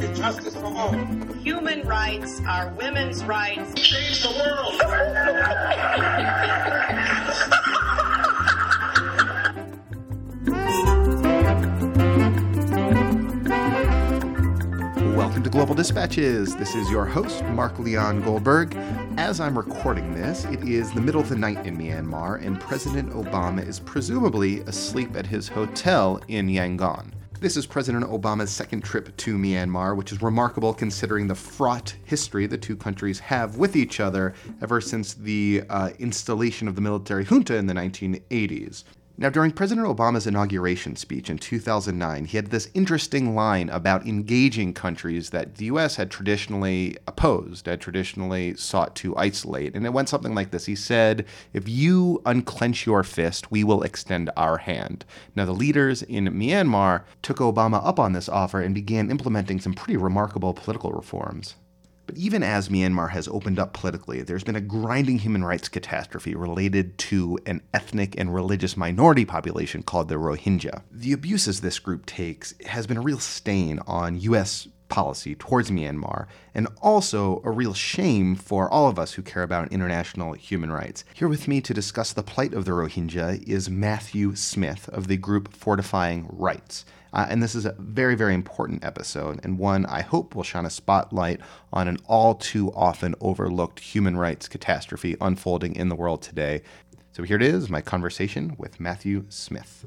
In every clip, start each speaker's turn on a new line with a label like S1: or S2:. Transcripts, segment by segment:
S1: and justice for all.
S2: Human rights are women's rights.
S1: Change the world.
S3: Welcome to Global Dispatches. This is your host, Mark Leon Goldberg. As I'm recording this, it is the middle of the night in Myanmar, and President Obama is presumably asleep at his hotel in Yangon. This is President Obama's second trip to Myanmar, which is remarkable considering the fraught history the two countries have with each other ever since the uh, installation of the military junta in the 1980s. Now, during President Obama's inauguration speech in 2009, he had this interesting line about engaging countries that the U.S. had traditionally opposed, had traditionally sought to isolate. And it went something like this He said, If you unclench your fist, we will extend our hand. Now, the leaders in Myanmar took Obama up on this offer and began implementing some pretty remarkable political reforms. But even as Myanmar has opened up politically, there's been a grinding human rights catastrophe related to an ethnic and religious minority population called the Rohingya. The abuses this group takes has been a real stain on U.S. policy towards Myanmar, and also a real shame for all of us who care about international human rights. Here with me to discuss the plight of the Rohingya is Matthew Smith of the group Fortifying Rights. Uh, and this is a very, very important episode, and one I hope will shine a spotlight on an all too often overlooked human rights catastrophe unfolding in the world today. So here it is my conversation with Matthew Smith.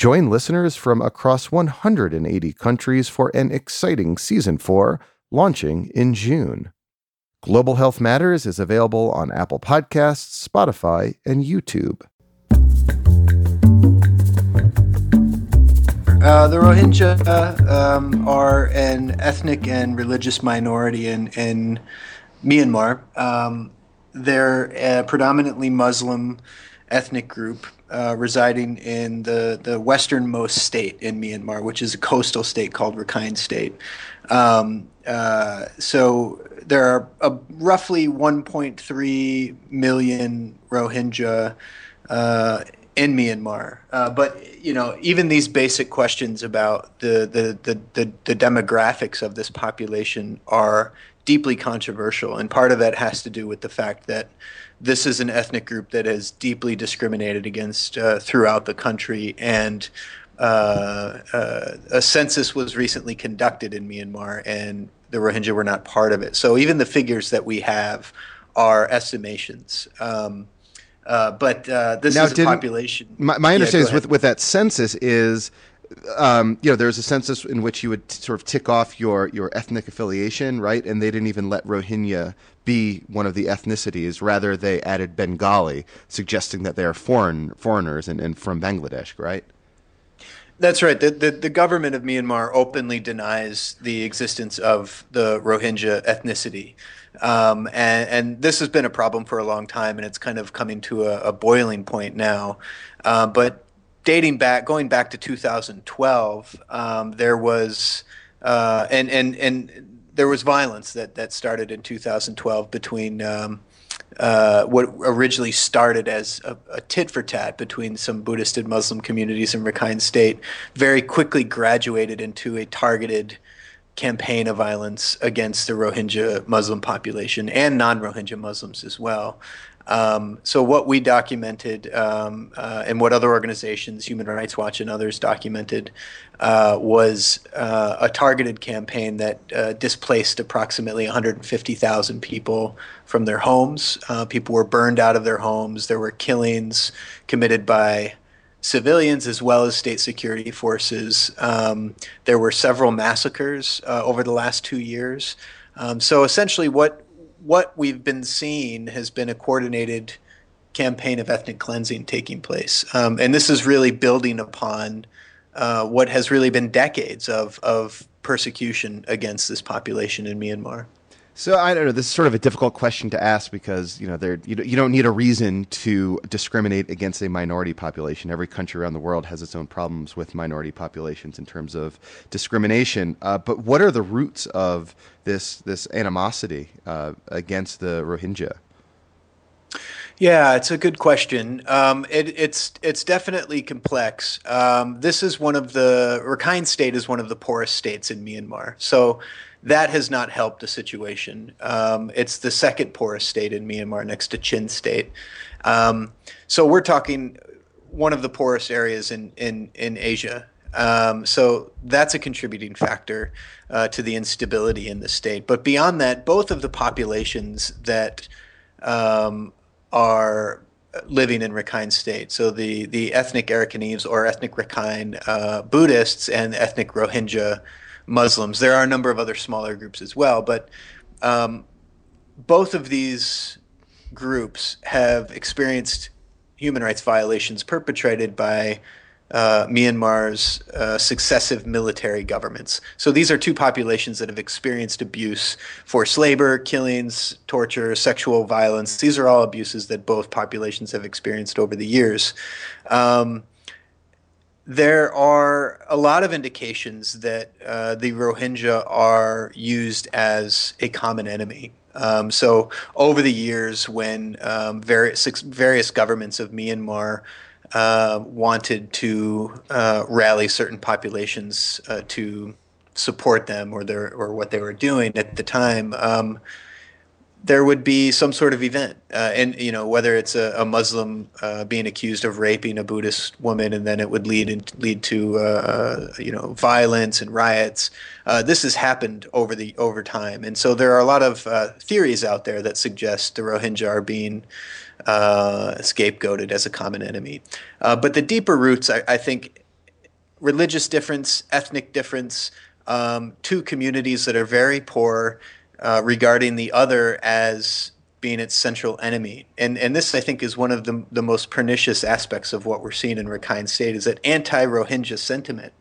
S3: Join listeners from across 180 countries for an exciting season 4 launching in June. Global Health Matters is available on Apple Podcasts, Spotify, and YouTube.
S4: Uh, the Rohingya um, are an ethnic and religious minority in, in Myanmar. Um, they're a predominantly Muslim ethnic group uh, residing in the, the westernmost state in Myanmar, which is a coastal state called Rakhine State. Um, uh, so there are roughly 1.3 million Rohingya uh, in Myanmar. Uh, but you know, even these basic questions about the, the the, the the demographics of this population are deeply controversial, and part of that has to do with the fact that this is an ethnic group that is deeply discriminated against uh, throughout the country, and uh, uh, a census was recently conducted in Myanmar, and the Rohingya were not part of it. So even the figures that we have are estimations. Um, uh, but uh, this now, is a population.
S3: My, my understanding yeah, is with, with that census is, um, you know, there's a census in which you would t- sort of tick off your, your ethnic affiliation, right? And they didn't even let Rohingya be one of the ethnicities. Rather, they added Bengali, suggesting that they are foreign foreigners and, and from Bangladesh, right?
S4: That's right. The, the, the government of Myanmar openly denies the existence of the Rohingya ethnicity. Um, and, and, this has been a problem for a long time, and it's kind of coming to a, a boiling point now. Uh, but dating back, going back to 2012, um, there was uh, and and and there was violence that that started in 2012 between. Um, uh, what originally started as a, a, tit for tat between some Buddhist and Muslim communities in Rakhine State very quickly graduated into a targeted campaign of violence against the Rohingya Muslim population and non Rohingya Muslims as well. Um, so, what we documented um, uh, and what other organizations, Human Rights Watch and others, documented uh, was uh, a targeted campaign that uh, displaced approximately 150,000 people from their homes. Uh, people were burned out of their homes. There were killings committed by civilians as well as state security forces. Um, there were several massacres uh, over the last two years. Um, so essentially, what what we've been seeing has been a coordinated campaign of ethnic cleansing taking place, um, and this is really building upon uh, what has really been decades of of persecution against this population in Myanmar.
S3: So I don't know. This is sort of a difficult question to ask because you know there you, you don't need a reason to discriminate against a minority population. Every country around the world has its own problems with minority populations in terms of discrimination. Uh, but what are the roots of this this animosity uh, against the Rohingya?
S4: Yeah, it's a good question. Um, it, it's it's definitely complex. Um, this is one of the Rakhine State is one of the poorest states in Myanmar. So that has not helped the situation. Um, it's the second poorest state in Myanmar, next to Chin State. Um, so we're talking one of the poorest areas in in in Asia. Um, so that's a contributing factor uh, to the instability in the state. But beyond that, both of the populations that um, are living in Rakhine State. So the, the ethnic Arakanese or ethnic Rakhine uh, Buddhists and ethnic Rohingya Muslims. There are a number of other smaller groups as well, but um, both of these groups have experienced human rights violations perpetrated by uh, Myanmar's uh, successive military governments. So these are two populations that have experienced abuse, forced labor, killings, torture, sexual violence. These are all abuses that both populations have experienced over the years. Um, there are a lot of indications that uh, the Rohingya are used as a common enemy. Um, so over the years, when um, various various governments of Myanmar uh, wanted to uh, rally certain populations uh, to support them or their or what they were doing at the time, um, there would be some sort of event, uh, and you know whether it's a, a Muslim uh, being accused of raping a Buddhist woman, and then it would lead in, lead to uh, you know violence and riots. This has happened over the over time, and so there are a lot of theories out there that suggest the Rohingya are being scapegoated as a common enemy. but the deeper roots, I, I, think, religious difference, ethnic difference, um, two communities that are very poor uh, regarding the other as being its central enemy. And and this I think is one of the the most pernicious aspects of what we're seeing in Rakhine State is that anti-Rohingya sentiment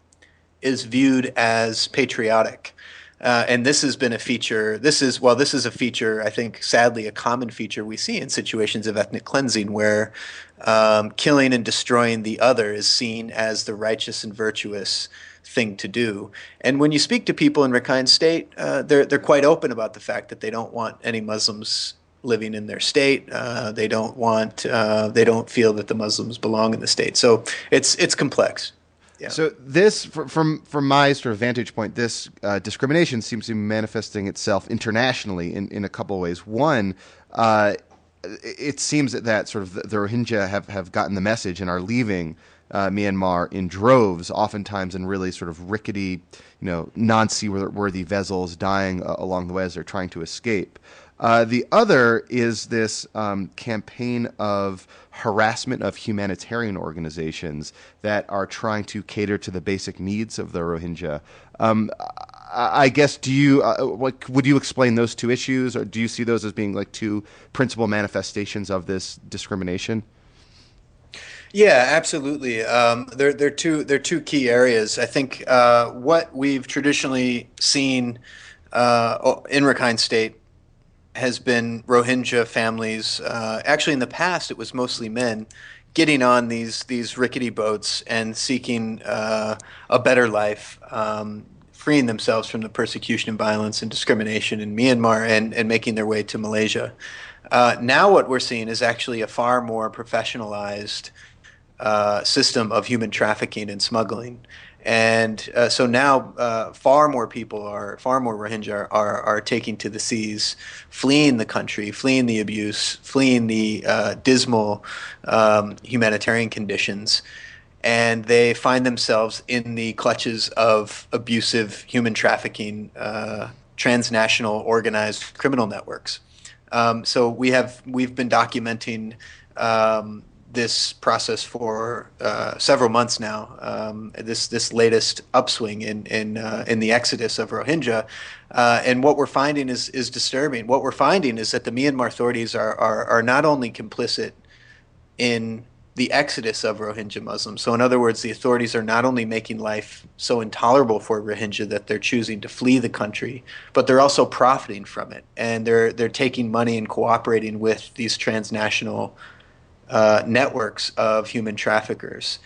S4: is viewed as patriotic. Uh, and this has been a feature. This is well, this is a feature. I think, sadly, a common feature we see in situations of ethnic cleansing, where um, killing and destroying the other is seen as the righteous and virtuous thing to do. And when you speak to people in Rakhine State, uh, they're they're quite open about the fact that they don't want any Muslims living in their state. Uh, they don't want. Uh, they don't feel that the Muslims belong in the state. So it's it's complex.
S3: Yeah. So this, from from my sort of vantage point, this uh, discrimination seems to be manifesting itself internationally in, in a couple of ways. One, uh, it seems that, that sort of the, the Rohingya have, have gotten the message and are leaving uh, Myanmar in droves, oftentimes in really sort of rickety, you know, non-seaworthy vessels dying uh, along the way as they're trying to escape. Uh, the other is this um, campaign of harassment of humanitarian organizations that are trying to cater to the basic needs of the Rohingya. Um, I guess do you uh, what, would you explain those two issues, or do you see those as being like two principal manifestations of this discrimination?
S4: Yeah, absolutely. Um, they're, they're, two, they're two key areas. I think uh, what we've traditionally seen uh, in Rakhine State has been Rohingya families. Uh, actually, in the past, it was mostly men getting on these, these rickety boats and seeking uh, a better life. Um, freeing themselves from the persecution and violence and discrimination in Myanmar and, and making their way to Malaysia. Uh, now, what we're seeing is actually a far more professionalized uh, system of human trafficking and smuggling. And uh, so now, uh, far more people are, far more Rohingya are, are, are, taking to the seas, fleeing the country, fleeing the abuse, fleeing the uh, dismal um, humanitarian conditions. And they find themselves in the clutches of abusive human trafficking, uh, transnational organized criminal networks. Um, so we have we've been documenting um, this process for uh, several months now. Um, this this latest upswing in in uh, in the exodus of Rohingya, uh, and what we're finding is is disturbing. What we're finding is that the Myanmar authorities are are, are not only complicit in the exodus of Rohingya Muslims. So, in other words, the authorities are not only making life so intolerable for Rohingya that they're choosing to flee the country, but they're also profiting from it, and they're they're taking money and cooperating with these transnational uh, networks of human traffickers,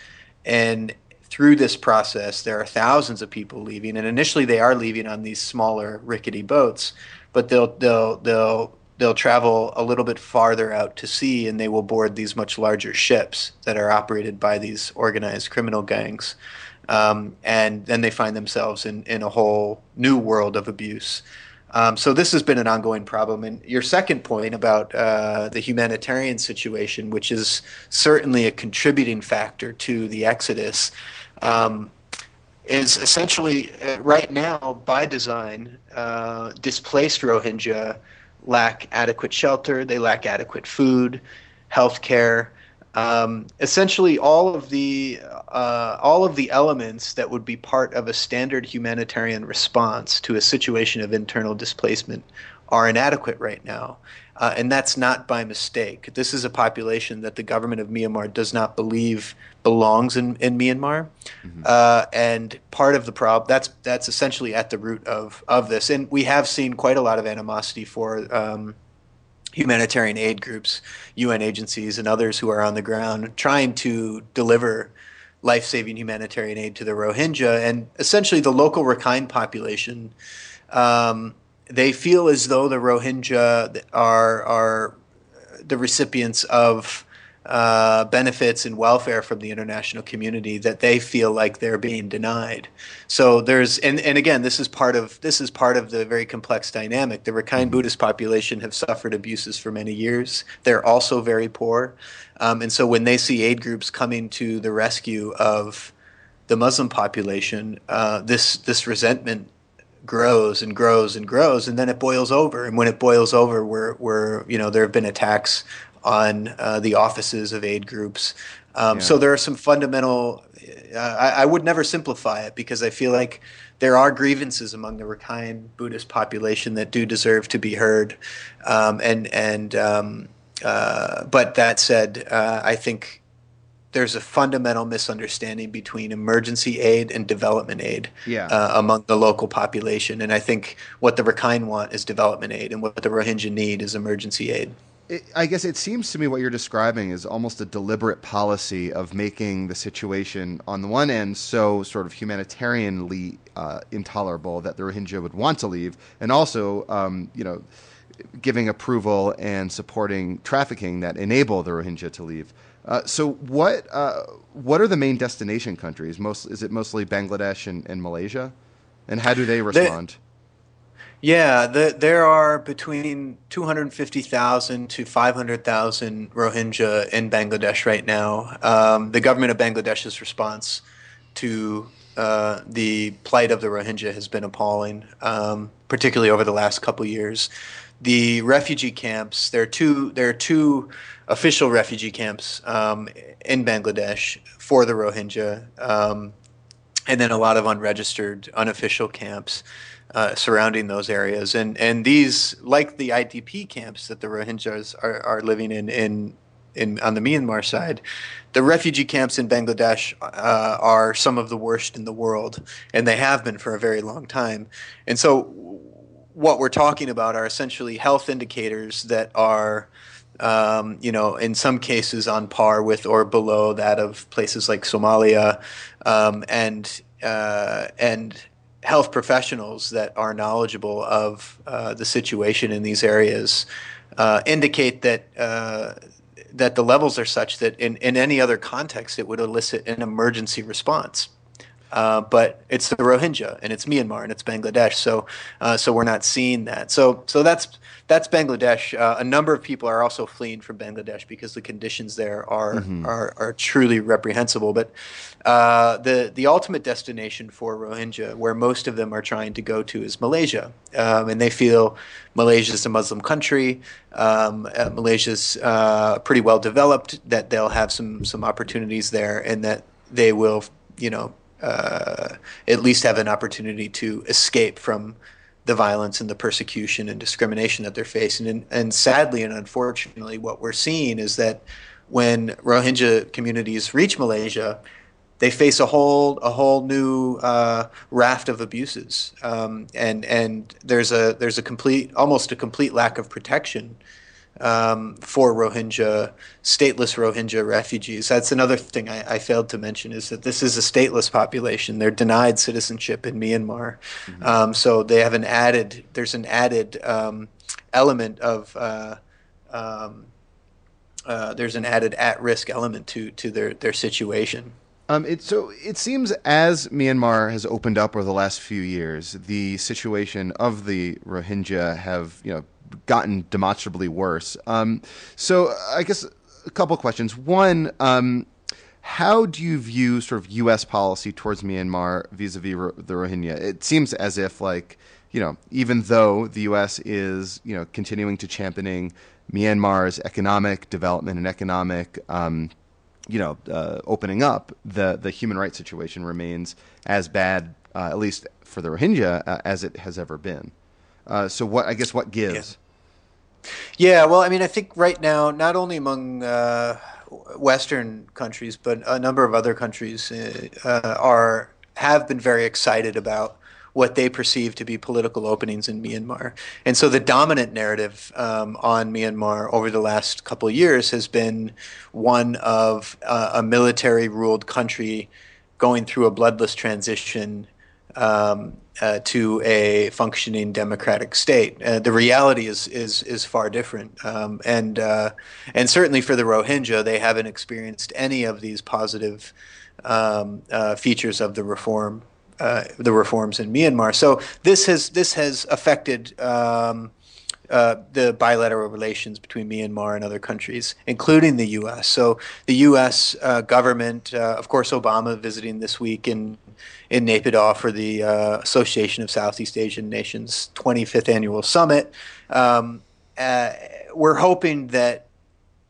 S4: and through this process, there are thousands of people leaving, and initially they are leaving on these smaller rickety boats, but they'll they'll they'll they'll travel a little bit farther out to sea and they will board these much larger ships that are operated by these organized criminal gangs. Um, and then they find themselves in, in a whole new world of abuse. Um, so this has been an ongoing problem. And your second point about uh, the humanitarian situation, which is certainly a contributing factor to the exodus, um, is essentially uh, right now by design uh, displaced Rohingya lack adequate shelter, they lack adequate food, health care. Um, essentially, all of the uh, all of the elements that would be part of a standard humanitarian response to a situation of internal displacement are inadequate right now. Uh, and that's not by mistake. This is a population that the government of Myanmar does not believe belongs in, in Myanmar. Mm-hmm. Uh, and part of the problem, that's, that's essentially at the root of, of this. And we have seen quite a lot of animosity for um, humanitarian aid groups, UN agencies, and others who are on the ground trying to deliver life saving humanitarian aid to the Rohingya. And essentially, the local Rakhine population. Um, they feel as though the Rohingya are are the recipients of uh, benefits and welfare from the international community that they feel like they're being denied. So there's and, and again this is part of this is part of the very complex dynamic. The Rakhine Buddhist population have suffered abuses for many years. They're also very poor, um, and so when they see aid groups coming to the rescue of the Muslim population, uh, this this resentment grows and grows and grows, and then it boils over. And when it boils over, we're, we're you know there have been attacks on uh, the offices of aid groups. Um, yeah. So there are some fundamental. Uh, I, I, would never simplify it because I feel like there are grievances among the Rakhine Buddhist population that do deserve to be heard, um, and and um, uh, but that said, uh, I think there's a fundamental misunderstanding between emergency aid and development aid
S3: yeah.
S4: uh, among the local population. And I think what the Rakhine want is development aid, and what the Rohingya need is emergency aid.
S3: It, I guess it seems to me what you're describing is almost a deliberate policy of making the situation, on the one end, so sort of humanitarianly uh, intolerable that the Rohingya would want to leave, and also, um, you know, giving approval and supporting trafficking that enable the Rohingya to leave. Uh, so what uh, what are the main destination countries? Most is it mostly Bangladesh and, and Malaysia, and how do they respond?
S4: The, yeah, the, there are between 250,000 to 500,000 Rohingya in Bangladesh right now. Um, the government of Bangladesh's response to uh, the plight of the Rohingya has been appalling, um, particularly over the last couple years. The refugee camps, there are two. There are two official refugee camps um, in Bangladesh for the Rohingya, um, and then a lot of unregistered, unofficial camps uh, surrounding those areas. And and these, like the IDP camps that the Rohingyas are, are living in in in, on the Myanmar side, the refugee camps in Bangladesh uh, are some of the worst in the world, and they have been for a very long time. And so, what we're talking about are essentially health indicators that are um, you know, in some cases on par with or below that of places like Somalia, um, and uh, and health professionals that are knowledgeable of uh, the situation in these areas uh, indicate that uh, that the levels are such that in, in any other context it would elicit an emergency response. Uh, but it's the Rohingya and it's Myanmar and it's Bangladesh, so uh, so we're not seeing that. So so that's that's Bangladesh. Uh, a number of people are also fleeing from Bangladesh because the conditions there are mm-hmm. are, are, truly reprehensible. But uh, the the ultimate destination for Rohingya, where most of them are trying to go to, is Malaysia, um, and they feel Malaysia is a Muslim country. Um, uh, Malaysia's uh, pretty well developed. That they'll have some some opportunities there, and that they will, you know, uh, at least have an opportunity to escape from the violence and the persecution and discrimination that they're facing. And, and sadly and unfortunately, what we're seeing is that when Rohingya communities reach Malaysia, they face a whole a whole new uh, raft of abuses, um, and and there's a there's a complete almost a complete lack of protection um, for Rohingya stateless Rohingya refugees. That's another thing I, I, failed to mention is that this is a stateless population. They're denied citizenship in Myanmar, mm-hmm. um, so they have an added there's an added um, element of uh, um, uh, there's an added at risk element to to their their situation.
S3: Um, it, so it seems as Myanmar has opened up over the last few years, the situation of the Rohingya have you know gotten demonstrably worse. Um, so I guess a couple questions. One, um, how do you view sort of U.S. policy towards Myanmar vis-a-vis ro- the Rohingya? It seems as if like you know, even though the U.S. is you know continuing to championing Myanmar's economic development and economic um, you know, uh, opening up, the the human rights situation remains as bad, uh, at least for the Rohingya, uh, as it has ever been. Uh, so, what I guess what gives?
S4: Yeah. yeah. well, I mean, I think right now, not only among uh, Western countries, but a number of other countries are have been very excited about what they perceive to be political openings in Myanmar. And so the dominant narrative um, on Myanmar over the last couple years has been one of uh, a military ruled country going through a bloodless transition um, uh, to a functioning democratic state. Uh, the reality is is is far different, um, and uh, and certainly for the Rohingya, they haven't experienced any of these positive um, uh, features of the reform uh, the reforms in Myanmar. So this has this has affected um, uh, the bilateral relations between Myanmar and other countries, including the U.S. So the U.S. Uh, government, uh, of course, Obama visiting this week in in Naypyidaw for the uh, Association of Southeast Asian Nations 25th annual summit. Um, we're hoping that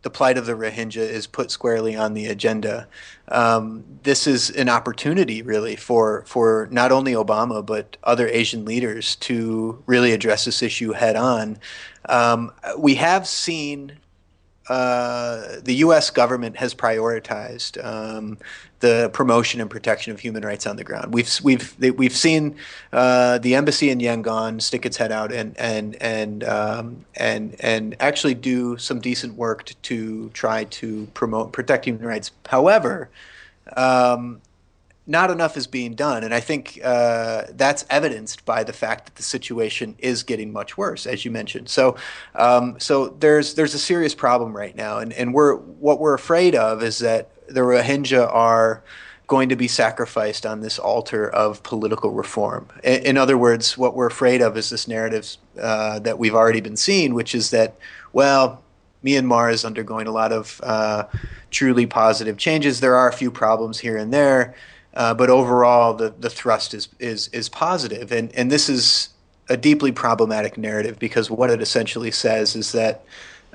S4: the plight of the Rohingya is put squarely on the agenda. Um, this is an opportunity, really, for for not only Obama but other Asian leaders to really address this issue head on. Um, we have seen uh, the U.S. government has prioritized um, the promotion and protection of human rights on the ground. We've we've we've seen uh, the embassy in Yangon stick its head out and and and um, and and actually do some decent work to, to try to promote protect human rights. However. Um, not enough is being done. And I think uh, that's evidenced by the fact that the situation is getting much worse, as you mentioned. So, um, so there's there's a serious problem right now, and and we're what we're afraid of is that the Rohingya are going to be sacrificed on this altar of political reform. In, in other words, what we're afraid of is this narrative uh, that we've already been seeing, which is that well, Myanmar is undergoing a lot of uh, truly positive changes. There are a few problems here and there uh, but overall, the, the thrust is, is, is positive. And, and this is a deeply problematic narrative because what it essentially says is that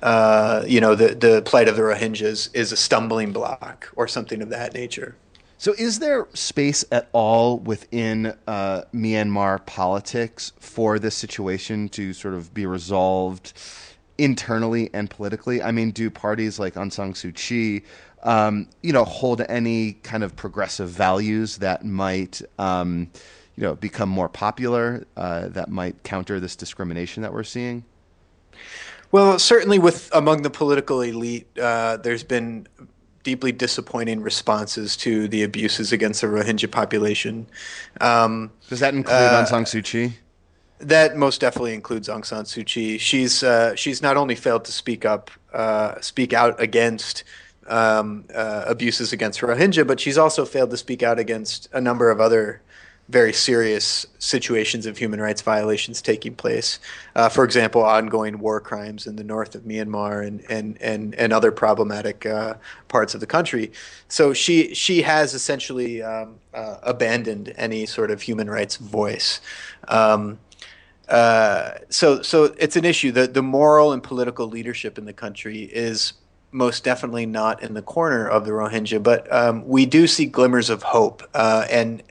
S4: uh, you know the, the plight of the Rohingyas is a stumbling block or something of that nature.
S3: So, is there space at all within uh, Myanmar politics for this situation to sort of be resolved internally and politically? I mean, do parties like Aung San Suu Kyi um, you know, hold any kind of progressive values that might, um, you know, become more popular, uh, that might counter this discrimination that we're seeing?
S4: Well, certainly with among the political elite, uh, there's been deeply disappointing responses to the abuses against the Rohingya population.
S3: Um, Does that include uh, Aung San Suu Kyi?
S4: That most definitely includes Aung San Suu Kyi. She's uh, she's not only failed to speak up, uh, speak out against um, uh, abuses against Rohingya, but she's also failed to speak out against a number of other very serious situations of human rights violations taking place. Uh, for example, ongoing war crimes in the north of Myanmar and and and, and other problematic uh, parts of the country. So she she has essentially um, uh, abandoned any sort of human rights voice. Um, uh, so so it's an issue. The the moral and political leadership in the country is most definitely not in the corner of the Rohingya, but um, we do see glimmers of hope, uh, and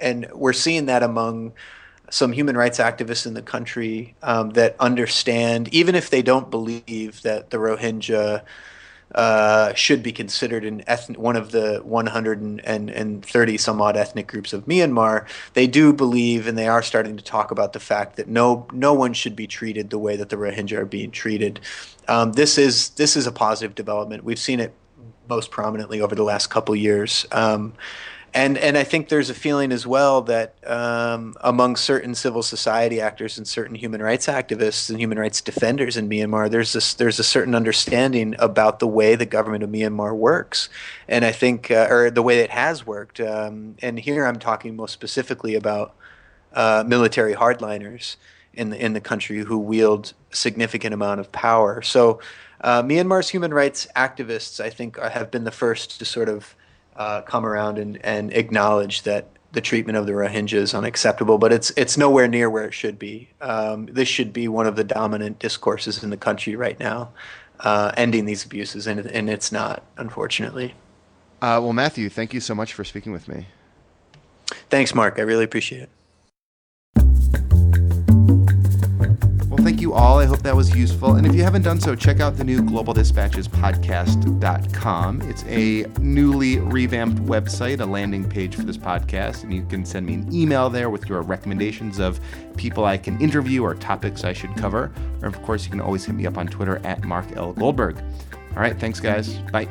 S4: and we're seeing that among some human rights activists in the country um, that understand, even if they don't believe that the Rohingya uh, should be considered an ethnic, one of the 130 some odd ethnic groups of Myanmar, they do believe and they are starting to talk about the fact that no no one should be treated the way that the Rohingya are being treated. Um, this is this is a positive development. We've seen it most prominently over the last couple years. Um, and and I think there's a feeling as well that um, among certain civil society actors and certain human rights activists and human rights defenders in Myanmar, there's this there's a certain understanding about the way the government of Myanmar works, and I think uh, or the way it has worked. Um, and here I'm talking most specifically about uh, military hardliners in the in the country who wield a significant amount of power. So. Uh, Myanmar's human rights activists, I think, have been the first to sort of uh, come around and, and acknowledge that the treatment of the Rohingya is unacceptable, but it's it's nowhere near where it should be. Um, this should be one of the dominant discourses in the country right now, uh, ending these abuses, and, and it's not, unfortunately.
S3: Uh, well, Matthew, thank you so much for speaking with me.
S4: Thanks, Mark. I really appreciate it.
S3: All. I hope that was useful. And if you haven't done so, check out the new Global Dispatches podcast.com. It's a newly revamped website, a landing page for this podcast. And you can send me an email there with your recommendations of people I can interview or topics I should cover. Or, of course, you can always hit me up on Twitter at Mark L. Goldberg. All right. Thanks, guys. Bye.